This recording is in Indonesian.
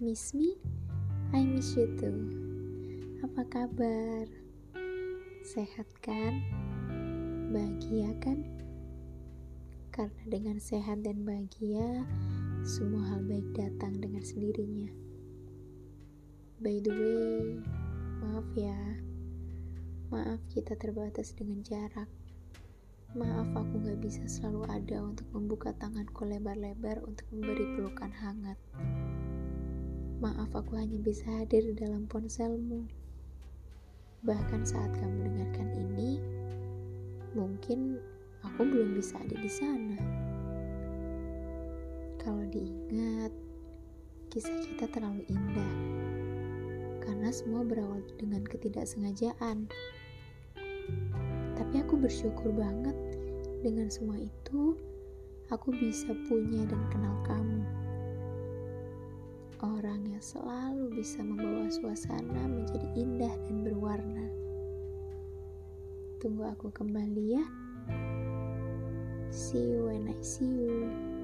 miss me? I miss you too. Apa kabar? Sehat kan? Bahagia kan? Karena dengan sehat dan bahagia, semua hal baik datang dengan sendirinya. By the way, maaf ya. Maaf kita terbatas dengan jarak. Maaf aku gak bisa selalu ada untuk membuka tanganku lebar-lebar untuk memberi pelukan hangat. Maaf aku hanya bisa hadir di dalam ponselmu. Bahkan saat kamu dengarkan ini, mungkin aku belum bisa ada di sana. Kalau diingat, kisah kita terlalu indah. Karena semua berawal dengan ketidaksengajaan. Tapi aku bersyukur banget dengan semua itu, aku bisa punya dan kenal kamu orang yang selalu bisa membawa suasana menjadi indah dan berwarna. Tunggu aku kembali ya. See you when I see you.